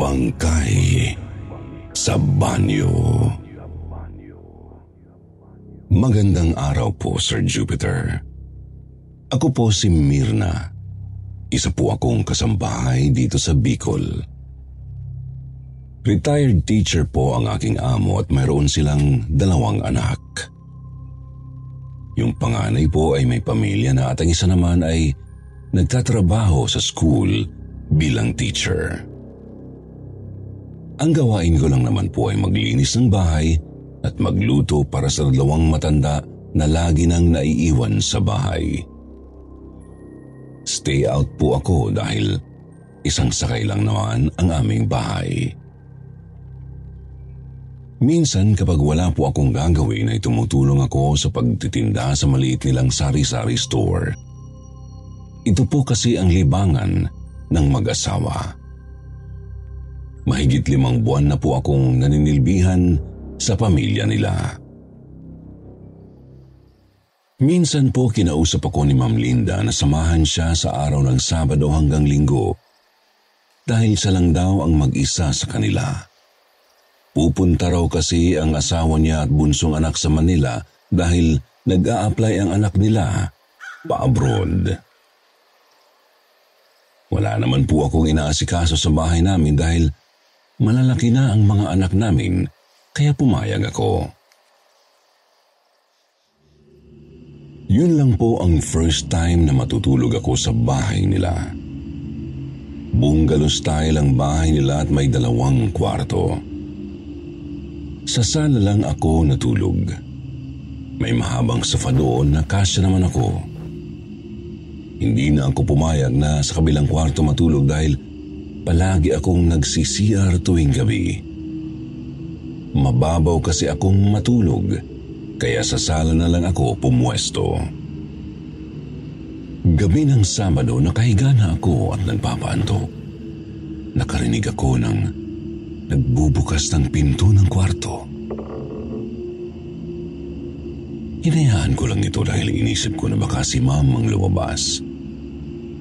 Bangkay sa banyo. Magandang araw po, Sir Jupiter. Ako po si Mirna. Isa po akong kasambahay dito sa Bicol. Retired teacher po ang aking amo at mayroon silang dalawang anak. Yung panganay po ay may pamilya na at ang isa naman ay nagtatrabaho sa school bilang teacher. Ang gawain ko lang naman po ay maglinis ng bahay at magluto para sa dalawang matanda na lagi nang naiiwan sa bahay. Stay out po ako dahil isang sakay lang naman ang aming bahay. Minsan kapag wala po akong gagawin ay tumutulong ako sa pagtitinda sa maliit nilang sari-sari store. Ito po kasi ang libangan ng mag-asawa. Mahigit limang buwan na po akong naninilbihan sa pamilya nila. Minsan po kinausap ako ni Ma'am Linda na samahan siya sa araw ng Sabado hanggang Linggo dahil siya lang daw ang mag-isa sa kanila. Pupunta raw kasi ang asawa niya at bunsong anak sa Manila dahil nag-a-apply ang anak nila pa-abroad. Wala naman po akong inaasikaso sa bahay namin dahil malalaki na ang mga anak namin kaya pumayag ako. Yun lang po ang first time na matutulog ako sa bahay nila. Bungalow style ang bahay nila at may dalawang kwarto. Sa sala lang ako natulog. May mahabang sofa doon na kasya naman ako. Hindi na ako pumayag na sa kabilang kwarto matulog dahil palagi akong nagsisiyar tuwing gabi. Mababaw kasi akong matulog kaya sa sala na lang ako pumwesto. Gabi ng Sabado nakahiga na ako at nagpapaantok. Nakarinig ako ng nagbubukas ng pinto ng kwarto. Hinayaan ko lang ito dahil inisip ko na baka si ma'am ang lumabas.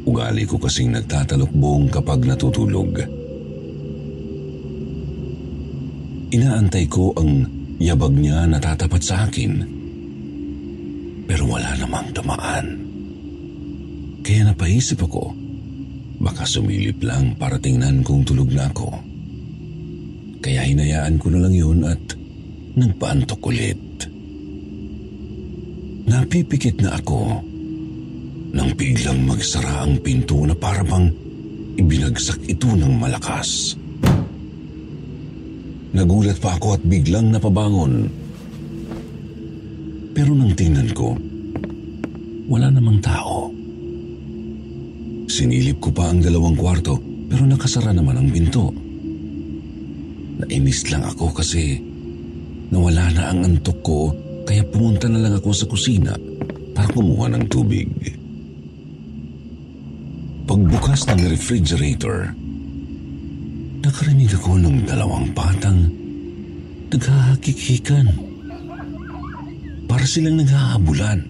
Ugali ko kasing nagtatalokbong kapag natutulog. Inaantay ko ang yabag niya na tatapat sa akin. Pero wala namang dumaan. Kaya napaisip ako, baka sumilip lang para tingnan kung tulog na ako. Kaya hinayaan ko na lang yun at nagpaantok ulit. Napipikit na ako nang biglang magsara ang pinto na para bang ibinagsak ito ng malakas. Nagulat pa ako at biglang napabangon. Pero nang tingnan ko, wala namang tao. Sinilip ko pa ang dalawang kwarto pero nakasara naman ang pinto. Nainis lang ako kasi nawala na ang antok ko kaya pumunta na lang ako sa kusina para kumuha ng tubig. Pagbukas ng refrigerator, nakarinig ako ng dalawang batang naghahakikikan. Para silang naghahabulan.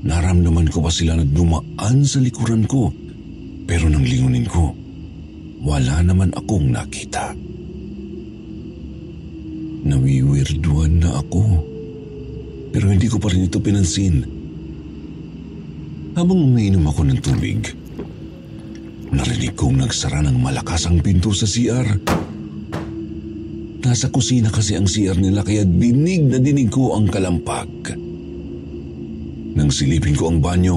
Naramdaman ko pa sila na dumaan sa likuran ko pero nang lingunin ko, wala naman akong nakita. Nawiwirduan na ako pero hindi ko pa rin ito pinansin. Habang umiinom ako ng tubig, narinig kong nagsara ng malakas ang pinto sa CR. Nasa kusina kasi ang CR nila kaya dinig na dinig ko ang kalampag. Nang silipin ko ang banyo,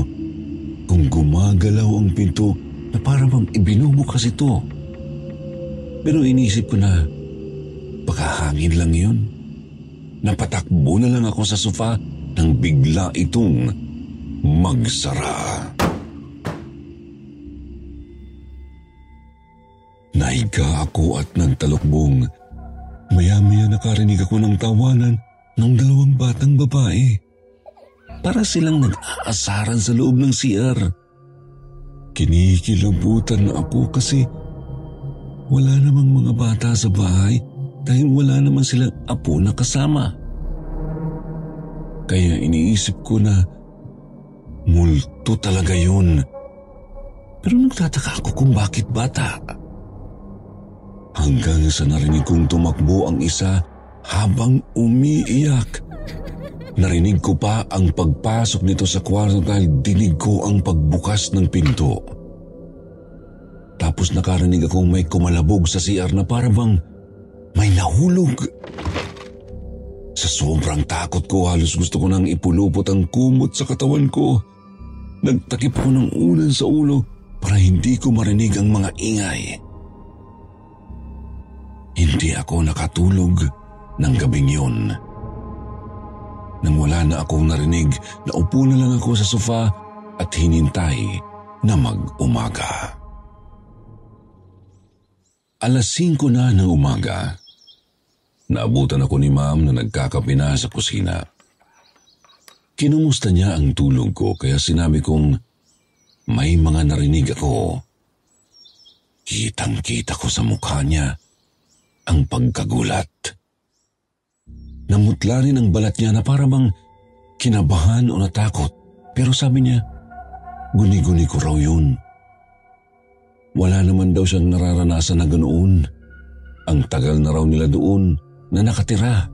kung gumagalaw ang pinto na para bang ibinubukas ito. Pero inisip ko na baka hangin lang yun. Napatakbo na lang ako sa sofa nang bigla itong magsara. Nahiga ako at nagtalokbong. Maya-maya nakarinig ako ng tawanan ng dalawang batang babae. Para silang nag-aasaran sa loob ng CR. Kinikilabutan na ako kasi wala namang mga bata sa bahay dahil wala naman silang apo na kasama. Kaya iniisip ko na multo talaga yun. Pero nagtataka ako kung bakit bata. Hanggang sa narinig kong tumakbo ang isa habang umiiyak. Narinig ko pa ang pagpasok nito sa kwarto dahil dinig ko ang pagbukas ng pinto. Tapos nakarinig akong may kumalabog sa CR na parabang may nahulog. Sa sobrang takot ko, halos gusto ko nang ipulupot ang kumot sa katawan ko. Nagtakip ko ng ulan sa ulo para hindi ko marinig ang mga ingay. Hindi ako nakatulog ng gabing yun. Nang wala na akong narinig, naupo na lang ako sa sofa at hinintay na mag-umaga. Alas 5 na ng umaga. Naabutan ako ni ma'am na nagkakape na sa kusina. Kinumusta niya ang tulog ko kaya sinabi kong may mga narinig ako. Kitang-kita ko sa mukha niya ang pagkagulat. Namutla rin ang balat niya na parang kinabahan o natakot pero sabi niya, guni-guni ko raw yun. Wala naman daw siyang nararanasan na ganoon. Ang tagal na raw nila doon na nakatira.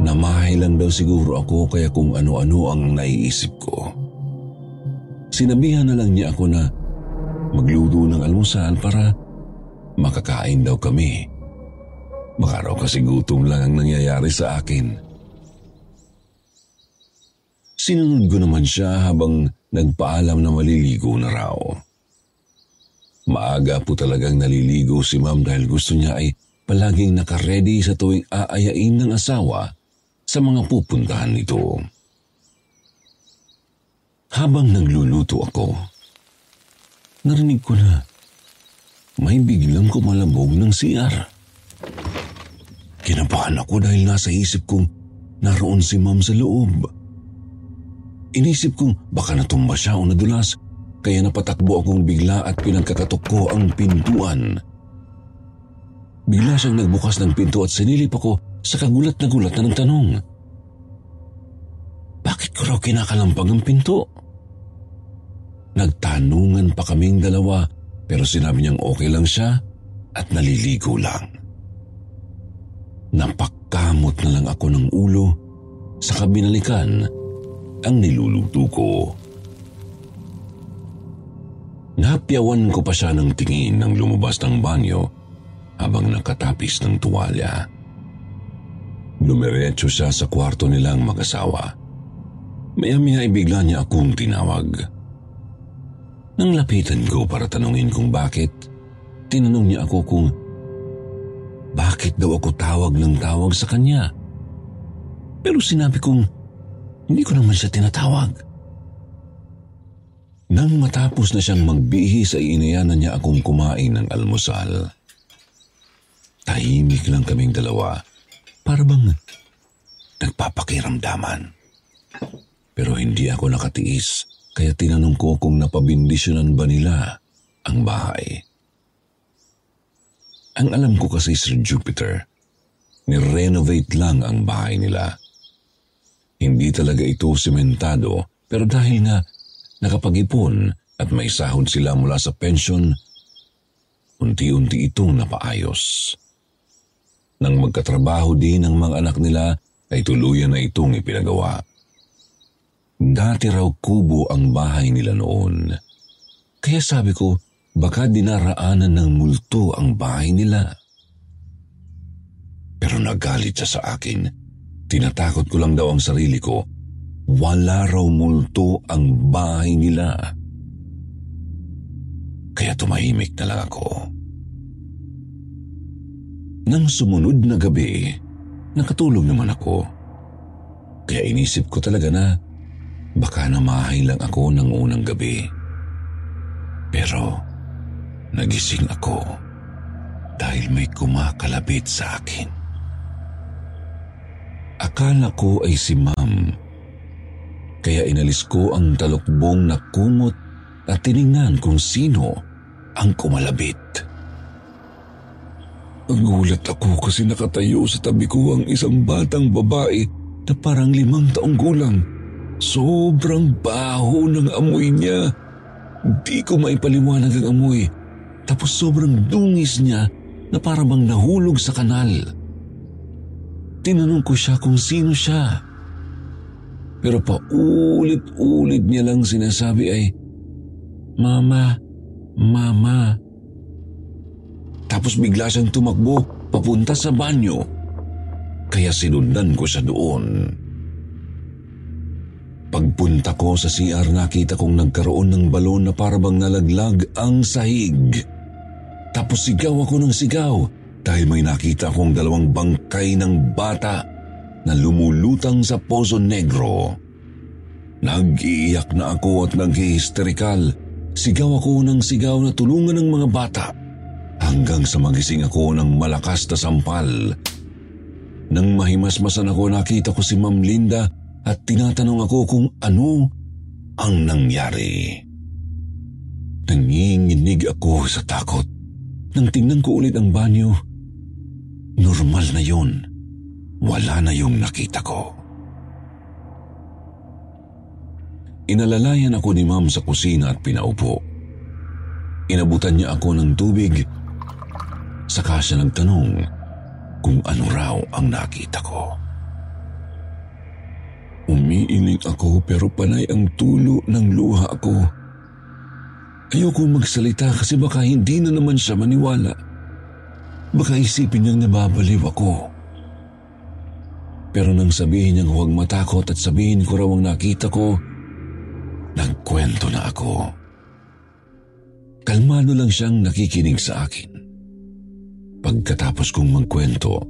Namahay lang daw siguro ako kaya kung ano-ano ang naiisip ko. Sinabihan na lang niya ako na magluto ng almusal para makakain daw kami. Baka raw kasi gutom lang ang nangyayari sa akin. Sinunod ko naman siya habang nagpaalam na maliligo na raw. Maaga po talagang naliligo si ma'am dahil gusto niya ay palaging nakaredy sa tuwing aayain ng asawa sa mga pupuntahan nito. Habang nagluluto ako, narinig ko na may biglang kumalabog ng CR. Kinabahan ako dahil nasa isip kong naroon si ma'am sa loob. Inisip kong baka natumba siya o nadulas kaya napatakbo akong bigla at pinagkakatok ko ang pintuan. Bigla siyang nagbukas ng pinto at sinilip ako sa kagulat na gulat na ng tanong. Bakit ko raw kinakalampag ang pinto? Nagtanungan pa kaming dalawa pero sinabi niyang okay lang siya at naliligo lang. Napakkamot na lang ako ng ulo sa kabinalikan ang niluluto ko. Napyawan ko pa siya ng tingin nang lumabas ng banyo habang nakatapis ng tuwalya. Lumiretso siya sa kwarto nilang mag-asawa. Maya-maya ay bigla niya akong tinawag. Nang lapitan ko para tanungin kung bakit, tinanong niya ako kung bakit daw ako tawag ng tawag sa kanya. Pero sinabi kong hindi ko naman siya tinatawag. Nang matapos na siyang magbihis ay inayanan niya akong kumain ng almusal. Tahimik lang kaming dalawa, para bang nagpapakiramdaman. Pero hindi ako nakatiis, kaya tinanong ko kung napabindisyonan ba nila ang bahay. Ang alam ko kasi Sir Jupiter, ni-renovate lang ang bahay nila. Hindi talaga ito sementado, pero dahil nga nakapag-ipon at may sahod sila mula sa pension, unti-unti itong napaayos. Nang magkatrabaho din ang mga anak nila, ay tuluyan na itong ipinagawa. Dati raw kubo ang bahay nila noon. Kaya sabi ko, baka dinaraanan ng multo ang bahay nila. Pero nagalit siya sa akin. Tinatakot ko lang daw ang sarili ko wala raw multo ang bahay nila. Kaya tumahimik na lang ako. Nang sumunod na gabi, nakatulog naman ako. Kaya inisip ko talaga na baka namahay lang ako ng unang gabi. Pero nagising ako dahil may kumakalabit sa akin. Akala ko ay si ma'am. Kaya inalis ko ang talukbong na kumot at tiningnan kung sino ang kumalabit. Nagulat ako kasi nakatayo sa tabi ko ang isang batang babae na parang limang taong gulang. Sobrang baho ng amoy niya. Di ko maipaliwanag ang amoy. Tapos sobrang dungis niya na parang nahulog sa kanal. Tinanong ko siya kung sino siya. Pero paulit-ulit niya lang sinasabi ay, Mama, Mama. Tapos bigla siyang tumakbo papunta sa banyo. Kaya sinundan ko siya doon. Pagpunta ko sa CR nakita kong nagkaroon ng balon na parabang nalaglag ang sahig. Tapos sigaw ako ng sigaw dahil may nakita akong dalawang bangkay ng bata na lumulutang sa Pozo Negro. Nag-iiyak na ako at nag-hysterikal. Sigaw ako ng sigaw na tulungan ng mga bata hanggang sa magising ako ng malakas na sampal. Nang mahimasmasan ako nakita ko si Ma'am Linda at tinatanong ako kung ano ang nangyari. Nanginginig ako sa takot. Nang tingnan ko ulit ang banyo, normal na yun. Wala na yung nakita ko. Inalalayan ako ni ma'am sa kusina at pinaupo. Inabutan niya ako ng tubig. Saka siya nagtanong kung ano raw ang nakita ko. Umiiling ako pero panay ang tulo ng luha ko. Ayoko magsalita kasi baka hindi na naman siya maniwala. Baka isipin niyang nababaliw ako. Pero nang sabihin niyang huwag matakot at sabihin ko raw ang nakita ko, nagkwento na ako. Kalmado lang siyang nakikinig sa akin. Pagkatapos kong magkwento,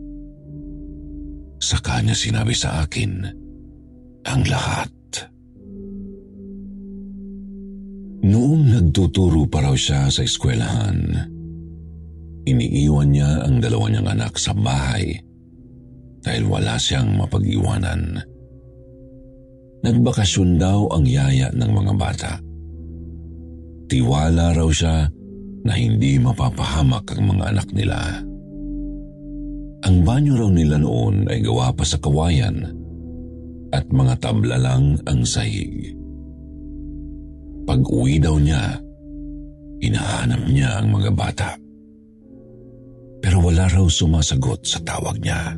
sa kanya sinabi sa akin ang lahat. Noong nagtuturo pa raw siya sa eskwelahan, iniiwan niya ang dalawa niyang anak sa bahay dahil wala siyang mapag-iwanan. Nagbakasyon daw ang yaya ng mga bata. Tiwala raw siya na hindi mapapahamak ang mga anak nila. Ang banyo raw nila noon ay gawa pa sa kawayan at mga tabla lang ang sahig. Pag uwi daw niya, inahanap niya ang mga bata. Pero wala raw sumasagot sa tawag niya.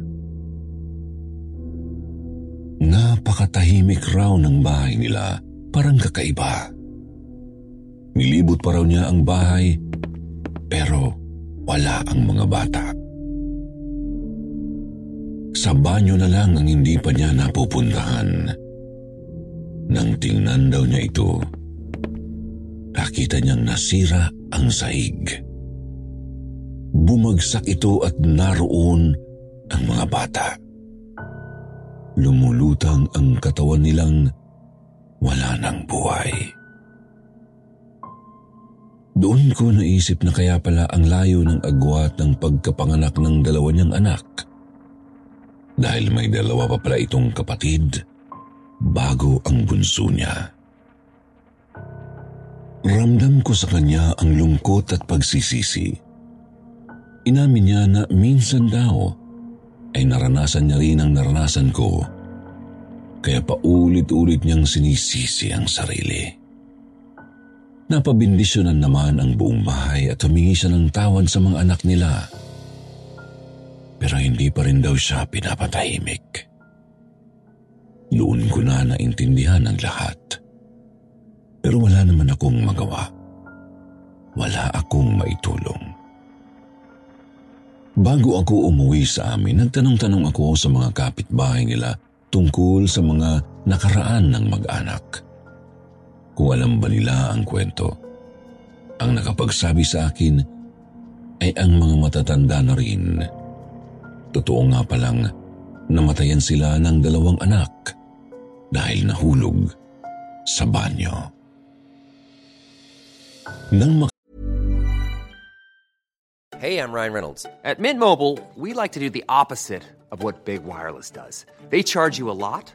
Napakatahimik raw ng bahay nila, parang kakaiba. Nilibot pa raw niya ang bahay, pero wala ang mga bata. Sa banyo na lang ang hindi pa niya napupuntahan. Nang tingnan daw niya ito, nakita niyang nasira ang sahig. Bumagsak ito at naroon ang mga bata. Lumulutang ang katawan nilang wala ng buhay. Doon ko naisip na kaya pala ang layo ng agwat ng pagkapanganak ng dalawa niyang anak. Dahil may dalawa pa pala itong kapatid bago ang bunso niya. Ramdam ko sa kanya ang lungkot at pagsisisi. Inamin niya na minsan daw ay naranasan niya rin ang naranasan ko. Kaya paulit-ulit niyang sinisisi ang sarili. Napabindisyonan naman ang buong bahay at humingi siya ng tawad sa mga anak nila. Pero hindi pa rin daw siya pinapatahimik. Noon ko na naintindihan ang lahat. Pero wala naman akong magawa. Wala akong maitulong. Bago ako umuwi sa amin, nagtanong-tanong ako sa mga kapitbahay nila tungkol sa mga nakaraan ng mag-anak. Kung alam ba nila ang kwento. Ang nakapagsabi sa akin ay ang mga matatanda na rin. Totoo nga palang namatayan sila ng dalawang anak dahil nahulog sa banyo. Nang Hey, I'm Ryan Reynolds. At Mint Mobile, we like to do the opposite of what Big Wireless does. They charge you a lot,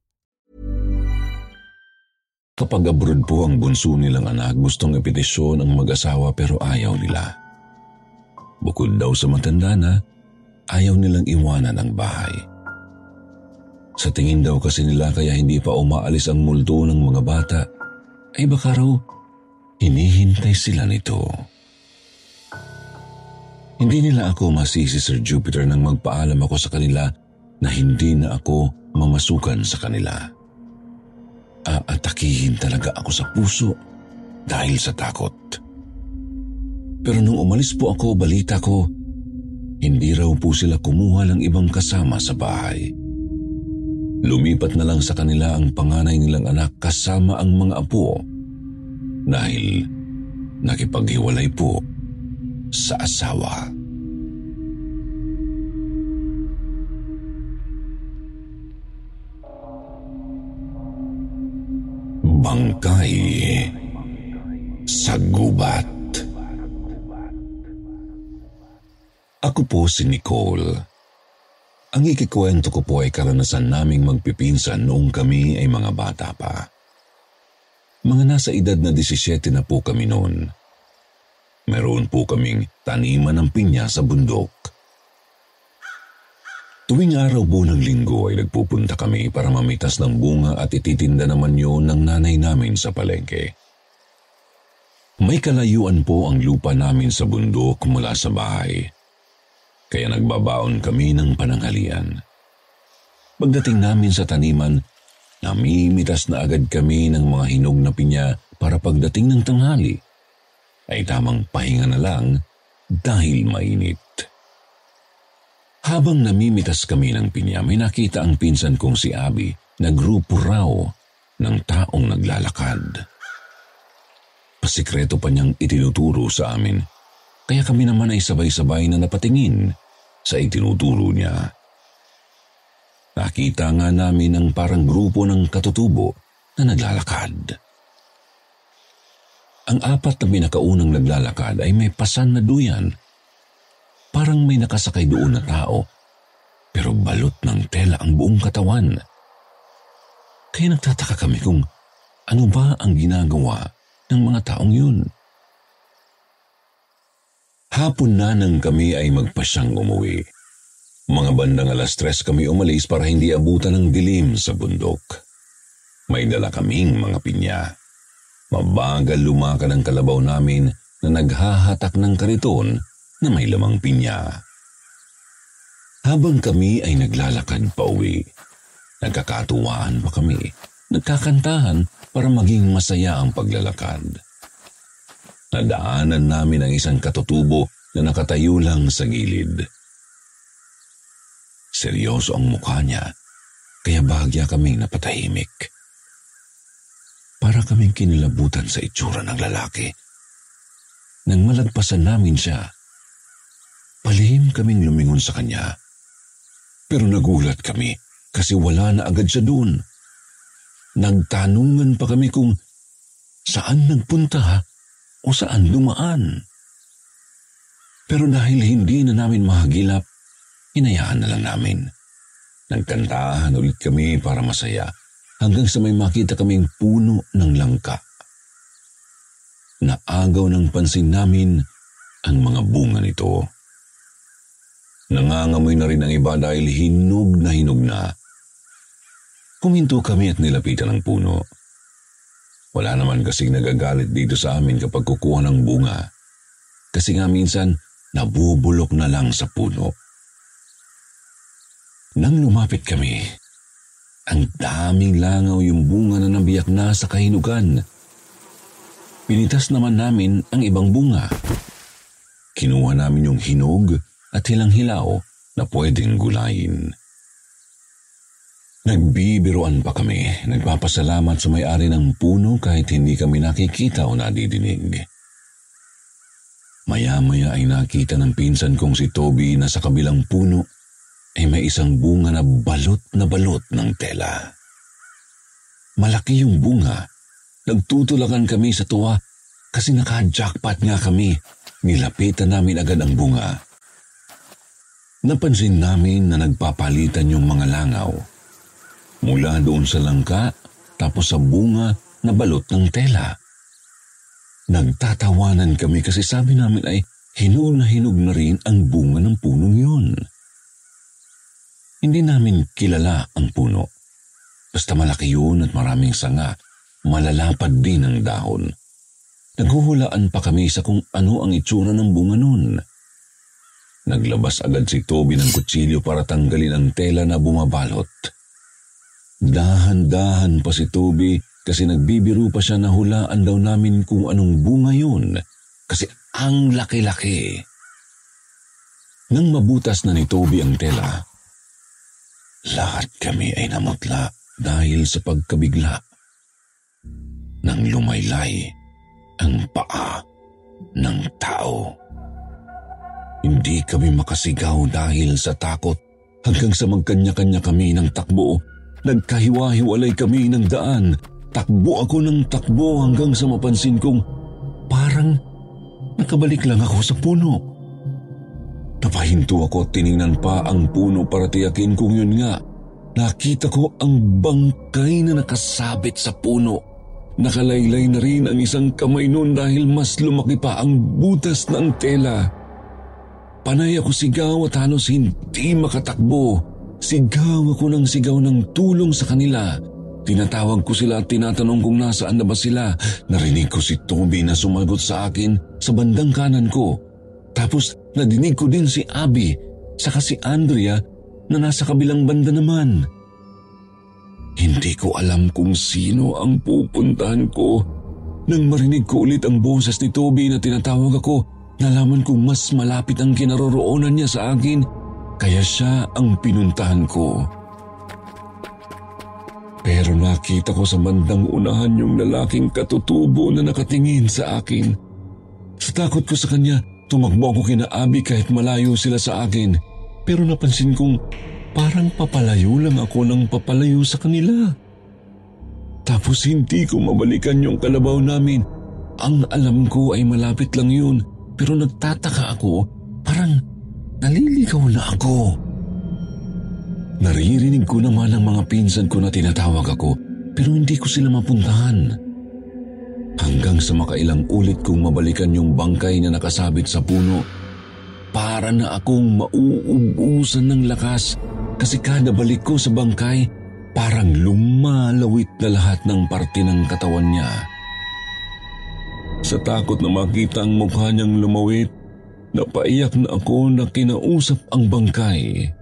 Kapag abroad po ang bunso nilang anak, gustong ipetisyon ang mag-asawa pero ayaw nila. Bukod daw sa matanda na, ayaw nilang iwanan ang bahay. Sa tingin daw kasi nila kaya hindi pa umaalis ang multo ng mga bata, ay baka raw hinihintay sila nito. Hindi nila ako masisi Sir Jupiter nang magpaalam ako sa kanila na hindi na ako mamasukan sa kanila. Aatakihin talaga ako sa puso dahil sa takot. Pero nung umalis po ako, balita ko, hindi raw po sila kumuha ng ibang kasama sa bahay. Lumipat na lang sa kanila ang panganay nilang anak kasama ang mga apo dahil nakipaghiwalay po sa asawa. Bangkay sa gubat. Ako po si Nicole. Ang ikikwento ko po ay karanasan naming magpipinsan noong kami ay mga bata pa. Mga nasa edad na 17 na po kami noon. Meron po kaming taniman ng pinya sa bundok. Tuwing araw po ng linggo ay nagpupunta kami para mamitas ng bunga at ititinda naman yun ng nanay namin sa palengke. May kalayuan po ang lupa namin sa bundok mula sa bahay. Kaya nagbabaon kami ng pananghalian. Pagdating namin sa taniman, namimitas na agad kami ng mga hinog na pinya para pagdating ng tanghali ay tamang pahinga na lang dahil mainit. Habang namimitas kami ng pinya, may nakita ang pinsan kong si Abby na grupo raw ng taong naglalakad. Pasikreto pa niyang itinuturo sa amin, kaya kami naman ay sabay-sabay na napatingin sa itinuturo niya. Nakita nga namin ang parang grupo ng katutubo na naglalakad. Ang apat na pinakaunang naglalakad ay may pasan na duyan. Parang may nakasakay doon na tao, pero balot ng tela ang buong katawan. Kaya nagtataka kami kung ano ba ang ginagawa ng mga taong yun. Hapon na nang kami ay magpasyang umuwi. Mga bandang alas tres kami umalis para hindi abutan ng dilim sa bundok. May dala kaming mga pinya. Mabagal lumakan ang kalabaw namin na naghahatak ng kariton na may lamang pinya. Habang kami ay naglalakad pa uwi, nagkakatuwaan pa kami, nagkakantahan para maging masaya ang paglalakad. Nadaanan namin ang isang katutubo na nakatayo lang sa gilid. Seryoso ang mukha niya, kaya bahagya kaming napatahimik. Para kaming kinilabutan sa itsura ng lalaki. Nang malagpasan namin siya, palihim kaming lumingon sa kanya. Pero nagulat kami kasi wala na agad siya doon. Nagtanungan pa kami kung saan nagpunta o saan dumaan. Pero dahil hindi na namin mahagilap, hinayaan na lang namin. Nagkantahan ulit kami para masaya hanggang sa may makita kaming puno ng langka. Naagaw ng pansin namin ang mga bunga nito. Nangangamoy na rin ang iba dahil hinog na hinog na. Kuminto kami at nilapitan ang puno. Wala naman kasing nagagalit dito sa amin kapag kukuha ng bunga. Kasi nga minsan, nabubulok na lang sa puno. Nang lumapit kami, ang daming langaw yung bunga na nabiyak na sa kahinugan. Pinitas naman namin ang ibang bunga. Kinuha namin yung hinog at hilang-hilaw na pwedeng gulayin. Nagbibiruan pa kami, nagpapasalamat sa may-ari ng puno kahit hindi kami nakikita o nadidinig. Maya-maya ay nakita ng pinsan kong si Toby na sa kabilang puno ay may isang bunga na balot na balot ng tela. Malaki yung bunga. Nagtutulakan kami sa tuwa kasi naka-jackpot nga kami. Nilapitan namin agad ang bunga. Napansin namin na nagpapalitan yung mga langaw. Mula doon sa langka, tapos sa bunga na balot ng tela. Nagtatawanan kami kasi sabi namin ay hinog na hinog na rin ang bunga ng punong yun. Hindi namin kilala ang puno. Basta malaki yun at maraming sanga, malalapad din ang dahon. Naghuhulaan pa kami sa kung ano ang itsura ng bunga nun. Naglabas agad si Toby ng kutsilyo para tanggalin ang tela na bumabalot. Dahan-dahan pa si Toby kasi nagbibiro pa siya na hulaan daw namin kung anong bunga yun kasi ang laki-laki. Nang mabutas na ni Toby ang tela, lahat kami ay namutla dahil sa pagkabigla. Nang lumaylay ang paa ng tao. Hindi kami makasigaw dahil sa takot hanggang sa magkanya-kanya kami ng takbo. Nagkahiwa-hiwalay kami ng daan. Takbo ako ng takbo hanggang sa mapansin kong parang nakabalik lang ako sa puno. Napahinto ako at tiningnan pa ang puno para tiyakin kung yun nga. Nakita ko ang bangkay na nakasabit sa puno. Nakalaylay na rin ang isang kamay noon dahil mas lumaki pa ang butas ng tela. Panay ako sigaw at halos hindi makatakbo. Sigaw ako ng sigaw ng tulong sa kanila. Tinatawag ko sila at tinatanong kung nasaan na ba sila. Narinig ko si Toby na sumagot sa akin sa bandang kanan ko. Tapos nadinig ko din si Abby, saka si Andrea na nasa kabilang banda naman. Hindi ko alam kung sino ang pupuntahan ko. Nang marinig ko ulit ang boses ni Toby na tinatawag ako, Nalaman kong mas malapit ang kinaroroonan niya sa akin, kaya siya ang pinuntahan ko. Pero nakita ko sa bandang unahan yung lalaking katutubo na nakatingin sa akin. Sa takot ko sa kanya, tumakbo ako kina Abby kahit malayo sila sa akin. Pero napansin kong parang papalayo lang ako ng papalayo sa kanila. Tapos hindi ko mabalikan yung kalabaw namin. Ang alam ko ay malapit lang yun pero nagtataka ako, parang naliligaw na ako. Naririnig ko naman ang mga pinsan ko na tinatawag ako pero hindi ko sila mapuntahan. Hanggang sa makailang ulit kong mabalikan yung bangkay na nakasabit sa puno, para na akong mauubusan ng lakas kasi kada balik ko sa bangkay, parang lumalawit na lahat ng parte ng katawan niya. Sa takot na makita ang mukha niyang lumawit, napaiyak na ako na kinausap ang bangkay.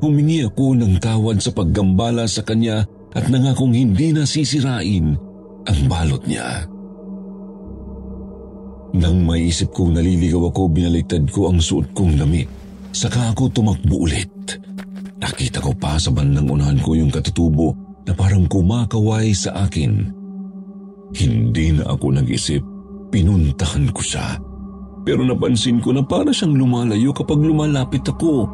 Humingi ako ng tawad sa paggambala sa kanya at nangakong hindi na sisirain ang balot niya. Nang maisip kong naliligaw ako, binaliktad ko ang suot kong damit. Saka ako tumakbo ulit. Nakita ko pa sa bandang unahan ko yung katutubo na parang kumakaway sa akin. Hindi na ako nag-isip, pinuntahan ko siya. Pero napansin ko na para siyang lumalayo kapag lumalapit ako.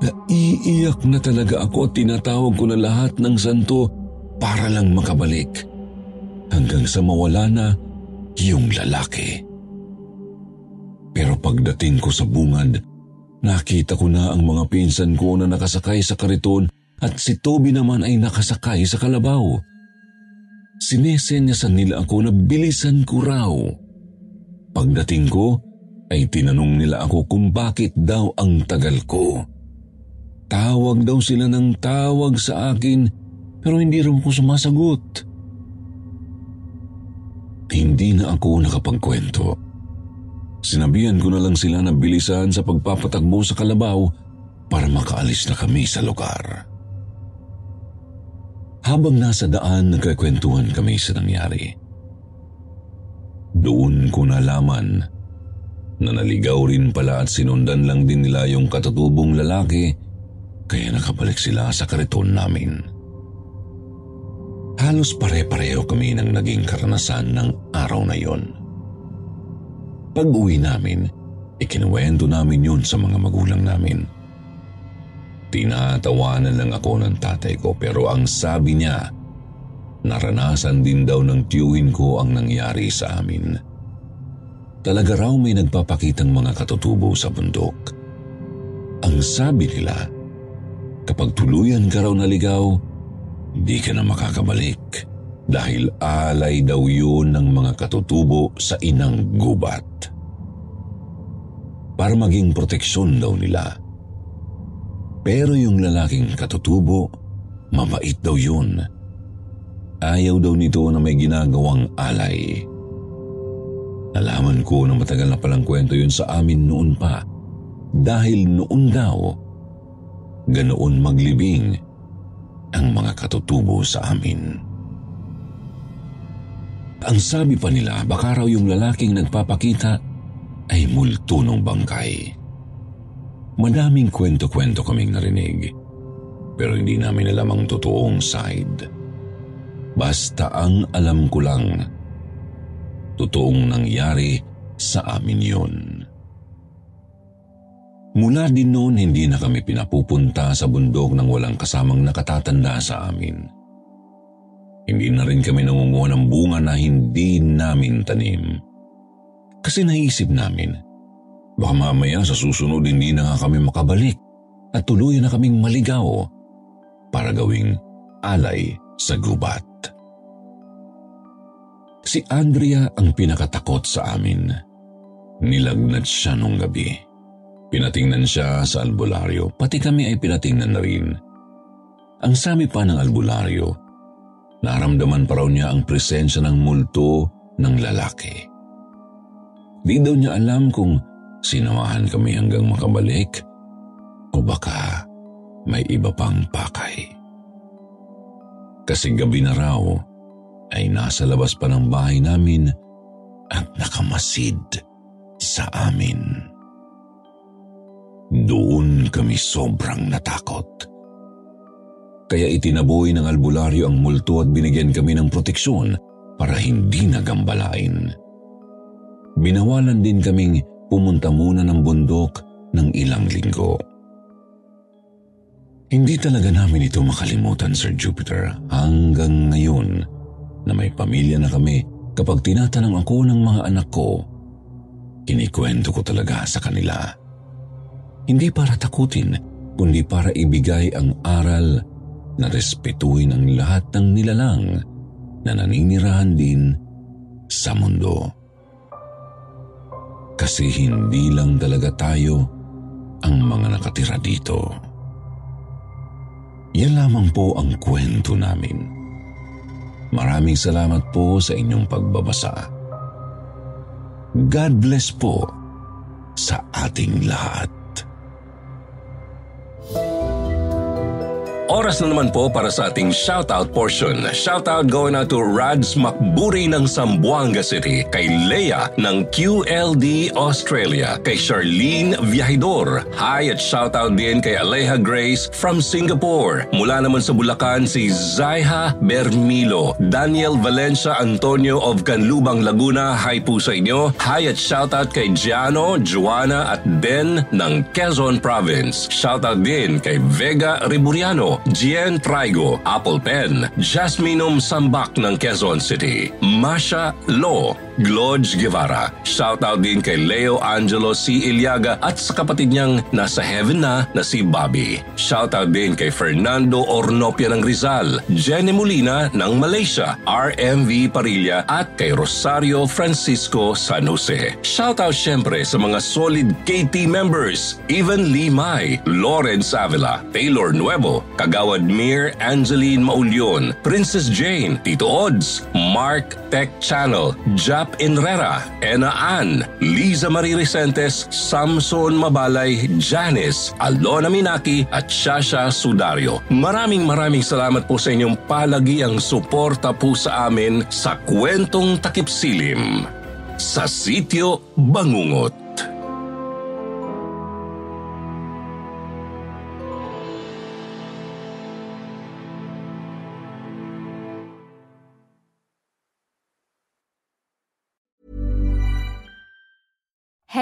Naiiyak na talaga ako at tinatawag ko na lahat ng santo para lang makabalik. Hanggang sa mawala na yung lalaki. Pero pagdating ko sa bungad, nakita ko na ang mga pinsan ko na nakasakay sa kariton at si Toby naman ay nakasakay sa kalabaw. Sinesenyasan nila ako na bilisan ko raw. Pagdating ko, ay tinanong nila ako kung bakit daw ang tagal ko. Tawag daw sila ng tawag sa akin pero hindi rin ko sumasagot. Hindi na ako nakapagkwento. Sinabihan ko na lang sila na bilisan sa pagpapatakbo sa kalabaw para makaalis na kami sa lugar. Habang nasa daan, nagkakwentuhan kami sa nangyari. Doon ko nalaman na naligaw rin pala at sinundan lang din nila yung katutubong lalaki kaya nakabalik sila sa kariton namin. Halos pare-pareho kami ng naging karanasan ng araw na yon. Pag uwi namin, ikinuwento namin yun sa mga magulang namin. Tinatawanan lang ako ng tatay ko pero ang sabi niya, naranasan din daw ng tiyuhin ko ang nangyari sa amin. Talaga raw may nagpapakitang mga katutubo sa bundok. Ang sabi nila, kapag tuluyan ka raw naligaw, di ka na makakabalik dahil alay daw yun ng mga katutubo sa inang gubat. Para maging proteksyon daw nila, pero yung lalaking katutubo, mabait daw yun. Ayaw daw nito na may ginagawang alay. Nalaman ko na matagal na palang kwento yun sa amin noon pa. Dahil noon daw, ganoon maglibing ang mga katutubo sa amin. Ang sabi pa nila, baka raw yung lalaking nagpapakita ay multo ng bangkay. Madaming kwento-kwento kaming narinig. Pero hindi namin alam ang totoong side. Basta ang alam ko lang, totoong nangyari sa amin yun. Mula din noon, hindi na kami pinapupunta sa bundok ng walang kasamang nakatatanda sa amin. Hindi na rin kami nangunguha ng bunga na hindi namin tanim. Kasi naisip namin, Baka mamaya sa susunod hindi na nga kami makabalik at tuluyan na kaming maligaw para gawing alay sa gubat. Si Andrea ang pinakatakot sa amin. Nilagnat siya nung gabi. Pinatingnan siya sa albularyo, pati kami ay pinatingnan na rin. Ang sabi pa ng albularyo, naramdaman pa raw niya ang presensya ng multo ng lalaki. Di daw niya alam kung Sinamahan kami hanggang makabalik o baka may iba pang pakay. Kasi gabi na raw ay nasa labas pa ng bahay namin at nakamasid sa amin. Doon kami sobrang natakot. Kaya itinaboy ng albularyo ang multo at binigyan kami ng proteksyon para hindi nagambalain. Binawalan din kaming pumunta muna ng bundok ng ilang linggo. Hindi talaga namin ito makalimutan, Sir Jupiter, hanggang ngayon na may pamilya na kami kapag tinatanong ako ng mga anak ko, kinikwento ko talaga sa kanila. Hindi para takutin, kundi para ibigay ang aral na respetuhin ang lahat ng nilalang na naninirahan din sa mundo. Kasi hindi lang talaga tayo ang mga nakatira dito. Yan lamang po ang kwento namin. Maraming salamat po sa inyong pagbabasa. God bless po sa ating lahat. Oras na naman po para sa ating shoutout portion. Shoutout going out to Rads Makburi ng Zamboanga City, kay Leia ng QLD Australia, kay Charlene Viajidor. Hi at shoutout din kay Aleha Grace from Singapore. Mula naman sa Bulacan si Zaiha Bermilo, Daniel Valencia Antonio of Canlubang Laguna. Hi po sa inyo. Hi at shoutout kay Giano, Joanna at Ben ng Quezon Province. Shoutout din kay Vega Riburiano Gian Traigo, Apple Pen, Jasminum Sambak ng Quezon City, Masha Lo, Glodge Guevara. Shoutout din kay Leo Angelo C. Iliaga at sa kapatid niyang nasa heaven na na si Bobby. Shoutout din kay Fernando Ornopia ng Rizal, Jenny Molina ng Malaysia, RMV Parilla at kay Rosario Francisco San Jose. Shoutout syempre sa mga solid KT members, Evan Lee Mai, Lawrence Avila, Taylor Nuevo, Kagawad Mir Angeline Maulyon, Princess Jane, Tito Odds, Mark Tech Channel, Jap Enrera, Ena Ann, Liza Marie Resentes, Samson Mabalay, Janice, Alona Minaki at Shasha Sudario. Maraming maraming salamat po sa inyong palagiang suporta po sa amin sa kwentong takip silim sa sitio Bangungot.